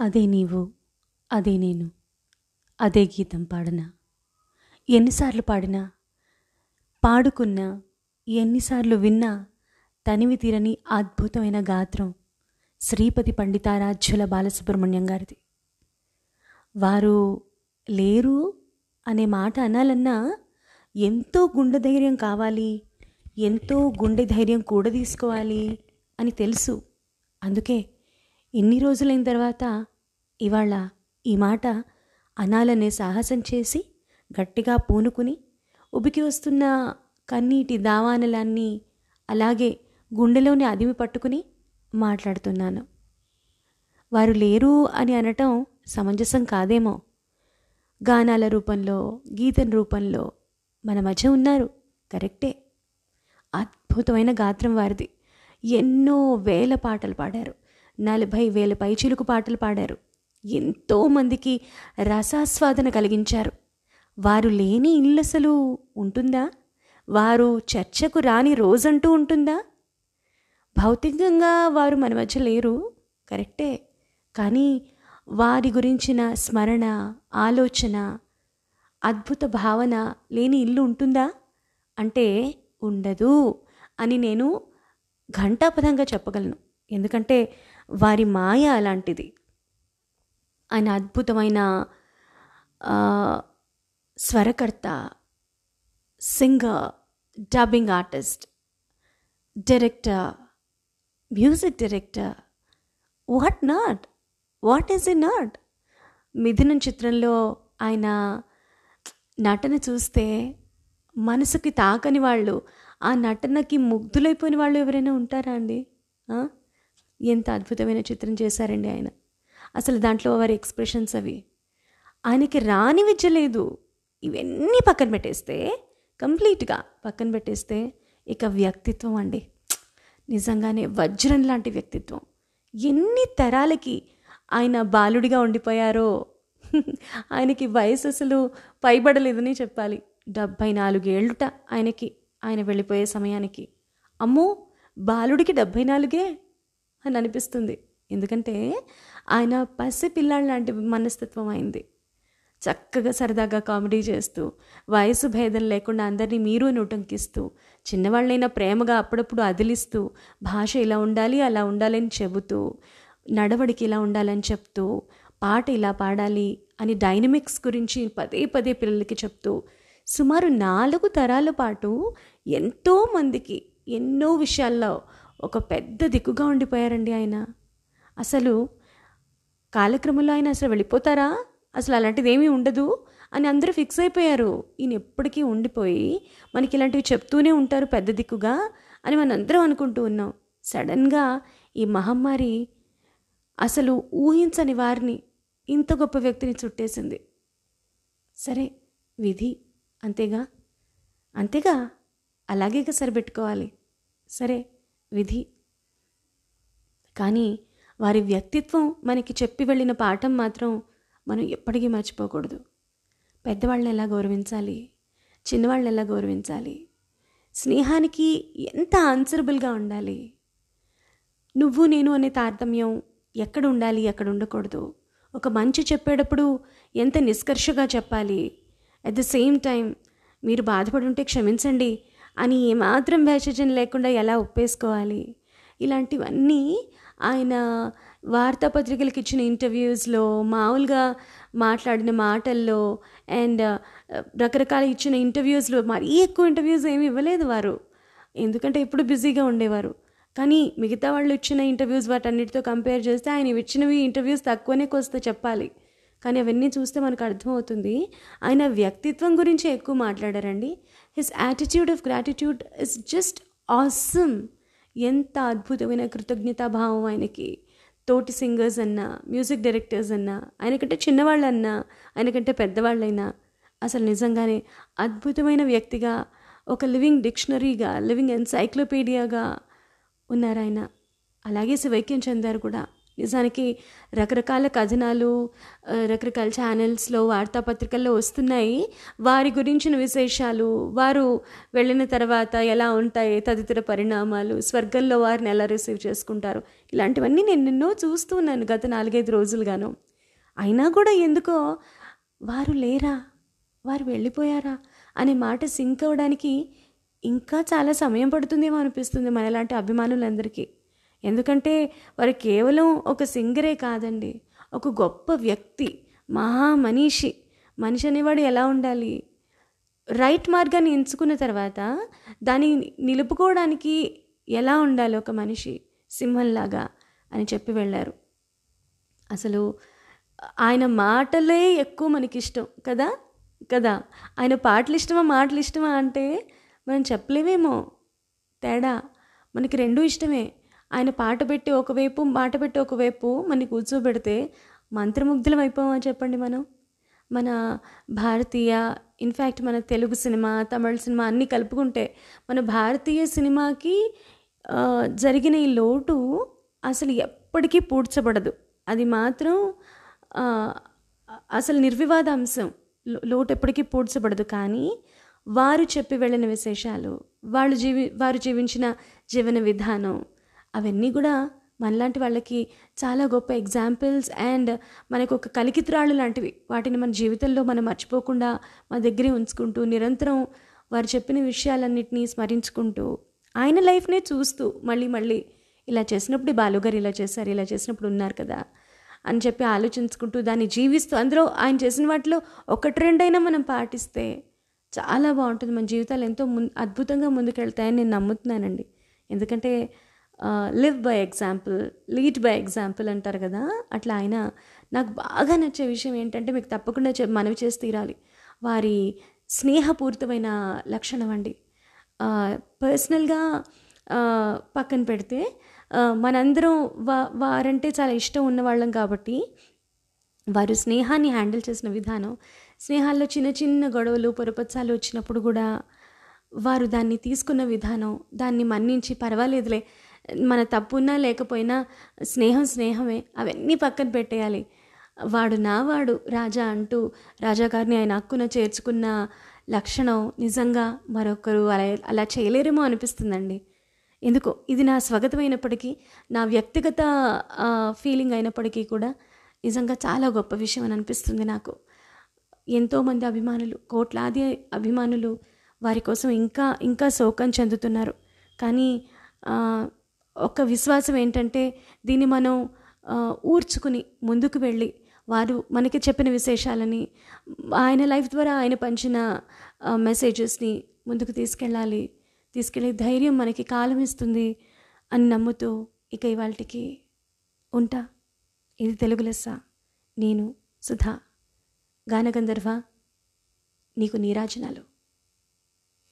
అదే నీవు అదే నేను అదే గీతం పాడనా. ఎన్నిసార్లు పాడినా పాడుకున్నా ఎన్నిసార్లు విన్నా తనివి తీరని అద్భుతమైన గాత్రం శ్రీపతి పండితారాధ్యుల బాలసుబ్రహ్మణ్యం గారిది. వారు లేరు అనే మాట అనాలన్నా ఎంతో గుండె ధైర్యం కావాలి ఎంతో గుండె ధైర్యం కూడా తీసుకోవాలి అని తెలుసు. అందుకే ఇన్ని రోజులైన తర్వాత ఇవాళ ఈ మాట అనాలనే సాహసం చేసి గట్టిగా పూనుకుని ఉబికి వస్తున్న కన్నీటి దావానలన్నీ అలాగే గుండెలోని అదిమి పట్టుకుని మాట్లాడుతున్నాను. వారు లేరు అని అనటం సమంజసం కాదేమో. గానాల రూపంలో గీతం రూపంలో మన మధ్య ఉన్నారు. కరెక్టే. అద్భుతమైన గాత్రం వారిది. ఎన్నో వేల పాటలు పాడారు. నలభై వేల పైచిలుకు పాటలు పాడారు. ఎంతోమందికి రసాస్వాదన కలిగించారు. వారు లేని ఇల్లు అసలు ఉంటుందా? వారు చర్చకు రాని రోజంటూ ఉంటుందా? భౌతికంగా వారు మన మధ్య లేరు కరెక్టే. కానీ వారి గురించిన స్మరణ ఆలోచన అద్భుత భావన లేని ఇల్లు ఉంటుందా? అంటే ఉండదు అని నేను ఘంటాపథంగా చెప్పగలను. ఎందుకంటే వారి మాయ అలాంటిది. ఆయన అద్భుతమైన స్వరకర్త singer dubbing artist director music director. What not? What is a not? Mithunam చిత్రంలో ఆయన నటన చూస్తే మనసుకి తాకని వాళ్ళు ఆ నటనకి ముగ్ధులైపోయిన వాళ్ళు ఎవరైనా ఉంటారా అండి? ఎంత అద్భుతమైన చిత్రం చేశారండి ఆయన. అసలు దాంట్లో వారి ఎక్స్ప్రెషన్స్ అవి. ఆయనకి రాని విద్య లేదు. ఇవన్నీ పక్కన పెట్టేస్తే కంప్లీట్గా పక్కన పెట్టేస్తే ఇక వ్యక్తిత్వం అండి. నిజంగానే వజ్రం లాంటి వ్యక్తిత్వం. ఎన్ని తరాలకి ఆయన బాలుడిగా ఉండిపోయారో. ఆయనకి వయసు అసలు పైబడలేదని చెప్పాలి. డెబ్భై నాలుగేళ్ళుట ఆయనకి ఆయన వెళ్ళిపోయే సమయానికి. అమ్మో బాలుడికి డెబ్భై నాలుగే? అని అనిపిస్తుంది. ఎందుకంటే ఆయన పసి లాంటి మనస్తత్వం అయింది. చక్కగా సరదాగా కామెడీ చేస్తూ వయసు భేదం లేకుండా అందరినీ మీరు నుటంకిస్తూ చిన్నవాళ్ళైనా ప్రేమగా అప్పుడప్పుడు అదిలిస్తూ భాష ఇలా ఉండాలి అలా ఉండాలని చెబుతూ నడవడికి ఇలా ఉండాలని చెప్తూ పాట ఇలా పాడాలి అని డైనమిక్స్ గురించి పదే పదే పిల్లలకి చెప్తూ సుమారు నాలుగు తరాల పాటు ఎంతో మందికి ఎన్నో విషయాల్లో ఒక పెద్ద దిక్కుగా ఉండిపోయారండి ఆయన. అసలు కాలక్రమంలో ఆయన అసలు వెళ్ళిపోతారా? అసలు అలాంటిది ఏమీ ఉండదు అని అందరూ ఫిక్స్ అయిపోయారు. ఈయన ఎప్పటికీ ఉండిపోయి మనకి ఇలాంటివి చెప్తూనే ఉంటారు పెద్ద దిక్కుగా అని మనం అందరం అనుకుంటూ ఉన్నాం. సడన్గా ఈ మహమ్మారి అసలు ఊహించని వారిని ఇంత గొప్ప వ్యక్తిని చుట్టేసింది. సరే విధి అంతేగా? అంతేగా? అలాగే సరిపెట్టుకోవాలి. సరే విధి. కానీ వారి వ్యక్తిత్వం మనకి చెప్పి వెళ్ళిన పాఠం మాత్రం మనం ఎప్పటికీ మర్చిపోకూడదు. పెద్దవాళ్ళని ఎలా గౌరవించాలి? చిన్నవాళ్ళని ఎలా గౌరవించాలి? స్నేహానికి ఎంత ఆన్సరబుల్గా ఉండాలి? నువ్వు నేను అనే తారతమ్యం ఎక్కడ ఉండాలి ఎక్కడ ఉండకూడదు. ఒక మంచి చెప్పేటప్పుడు ఎంత నిష్కర్షగా చెప్పాలి? అట్ ద సేమ్ టైం మీరు బాధపడి ఉంటే క్షమించండి. అని ఏమాత్రం భేషజం లేకుండా ఎలా ఒప్పేసుకోవాలి? ఇలాంటివన్నీ ఆయన వార్తాపత్రికలకు ఇచ్చిన ఇంటర్వ్యూస్లో మామూలుగా మాట్లాడిన మాటల్లో అండ్ రకరకాల ఇచ్చిన ఇంటర్వ్యూస్లో మరీ ఎక్కువ ఇంటర్వ్యూస్ ఏమి ఇవ్వలేదు వారు. ఎందుకంటే ఎప్పుడు బిజీగా ఉండేవారు. కానీ మిగతా వాళ్ళు ఇచ్చిన ఇంటర్వ్యూస్ వాటన్నిటితో కంపేర్ చేస్తే ఆయన ఇచ్చినవి ఇంటర్వ్యూస్ తక్కువనే కొస్తే చెప్పాలి. కానీ అవన్నీ చూస్తే మనకు అర్థమవుతుంది. ఆయన వ్యక్తిత్వం గురించి ఎక్కువ మాట్లాడారండి. His attitude of gratitude is just awesome ఎంత అద్భుతమైన కృతజ్ఞతాభావం ఆయనకి. తోటి సింగర్స్ అన్నా మ్యూజిక్ డైరెక్టర్స్ అన్నా ఆయనకంటే చిన్నవాళ్ళన్నా ఆయనకంటే పెద్దవాళ్ళైనా అసలు నిజంగానే అద్భుతమైన వ్యక్తిగా ఒక లివింగ్ డిక్షనరీగా లివింగ్ ఎన్సైక్లోపీడియాగా ఉన్నారు ఆయన అలాగే శివైక్యం చెందారు కూడా. నిజానికి రకరకాల కథనాలు రకరకాల ఛానల్స్లో వార్తాపత్రికల్లో వస్తున్నాయి. వారి గురించిన విశేషాలు వారు వెళ్ళిన తర్వాత ఎలా ఉంటాయి తదితర పరిణామాలు స్వర్గంలో వారిని ఎలా రిసీవ్ చేసుకుంటారు ఇలాంటివన్నీ నేను ఎన్నో చూస్తూ ఉన్నాను గత నాలుగైదు రోజులుగాను. అయినా కూడా ఎందుకో వారు లేరా వారు వెళ్ళిపోయారా అనే మాట సింక్ అవ్వడానికి ఇంకా చాలా సమయం పడుతుందేమో అనిపిస్తుంది మనలాంటి అభిమానులందరికీ. ఎందుకంటే వారు కేవలం ఒక సింగరే కాదండి. ఒక గొప్ప వ్యక్తి మహా మనిషి మనిషి అనేవాడు ఎలా ఉండాలి? రైట్ మార్గాన్ని ఎంచుకున్న తర్వాత దాన్ని నిలుపుకోవడానికి ఎలా ఉండాలి ఒక మనిషి? సింహంలాగా అని చెప్పి వెళ్ళారు. అసలు ఆయన మాటలే ఎక్కువ మనకి ఇష్టం కదా? కదా? ఆయన పాటలు ఇష్టమా మాటలు ఇష్టమా అంటే మనం చెప్పలేమేమో. తేడా. మనకి రెండూ ఇష్టమే. ఆయన పాట పెట్టి ఒకవైపు మాట పెట్టి ఒకవైపు మన కూర్చోబెడితే మంత్రముగ్ధులం అయిపోమా చెప్పండి మనం. మన భారతీయ ఇన్ఫ్యాక్ట్ మన తెలుగు సినిమా తమిళ సినిమా అన్నీ కలుపుకుంటే మన భారతీయ సినిమాకి జరిగిన ఈ లోటు అసలు ఎప్పటికీ పూడ్చబడదు. అది మాత్రం అసలు నిర్వివాద అంశం. లోటు ఎప్పటికీ పూడ్చబడదు. కానీ వారు చెప్పి వెళ్ళిన విశేషాలు వాళ్ళు జీవి వారు జీవించిన జీవన విధానం అవన్నీ కూడా మనలాంటి వాళ్ళకి చాలా గొప్ప ఎగ్జాంపుల్స్ అండ్ మనకు ఒక కలికిత్రాళ్ళు లాంటివి. వాటిని మన జీవితంలో మనం మర్చిపోకుండా మన దగ్గరే ఉంచుకుంటూ నిరంతరం వారు చెప్పిన విషయాలన్నింటినీ స్మరించుకుంటూ ఆయన లైఫ్నే చూస్తూ మళ్ళీ మళ్ళీ ఇలా చేసినప్పుడు బాలుగారు ఇలా చేశారు ఇలా చేసినప్పుడు ఉన్నారు కదా అని చెప్పి ఆలోచించుకుంటూ దాన్ని జీవిస్తూ అందులో ఆయన చేసిన వాటిలో ఒకటి రెండైనా మనం పాటిస్తే చాలా బాగుంటుంది. మన జీవితాలు ఎంతో ముందు అద్భుతంగా ముందుకెళ్తాయని నేను నమ్ముతున్నానండి. ఎందుకంటే live by example lead by example అంటారు కదా అట్లా ఆయన నాకు బాగా నచ్చే విషయం ఏంటంటే మీకు తప్పకుండా చె మనవి చేసి తీరాలి. వారి స్నేహపూరితమైన లక్షణం అండి. పర్సనల్గా పక్కన పెడితే మనందరం వా వారంటే చాలా ఇష్టం ఉన్నవాళ్ళం కాబట్టి వారు స్నేహాన్ని హ్యాండిల్ చేసిన విధానం స్నేహాల్లో చిన్న చిన్న గొడవలు పొరపచ్చాలు వచ్చినప్పుడు కూడా వారు దాన్ని తీసుకున్న విధానం దాన్ని మన్నించి పర్వాలేదులే మన తప్పున్నా లేకపోయినా స్నేహం స్నేహమే అవన్నీ పక్కన పెట్టేయాలి. వాడు నావాడు రాజా అంటూ రాజాగారిని ఆయన హక్కున చేర్చుకున్న లక్షణం నిజంగా మరొకరు అలా అలా చేయలేరేమో అనిపిస్తుందండి. ఎందుకో ఇది నా స్వగతమైనప్పటికీ నా వ్యక్తిగత ఫీలింగ్ అయినప్పటికీ కూడా నిజంగా చాలా గొప్ప విషయం అని అనిపిస్తుంది నాకు. ఎంతోమంది అభిమానులు కోట్లాది అభిమానులు వారి కోసం ఇంకా ఇంకా శోకం చెందుతున్నారు. కానీ ఒక విశ్వాసం ఏంటంటే దీన్ని మనం ఊర్చుకుని ముందుకు వెళ్ళి వారు మనకి చెప్పిన విశేషాలని ఆయన లైఫ్ ద్వారా ఆయన పంచిన మెసేజెస్ని ముందుకు తీసుకెళ్ళాలి తీసుకెళ్ళే ధైర్యం మనకి కాలం ఇస్తుంది అని నమ్ముతూ ఇక ఇవాళకి ఉంటా. ఇది తెలుగు లెస్స. నేను సుధా. గానగంధర్వ నీకు నీరాజనాలు.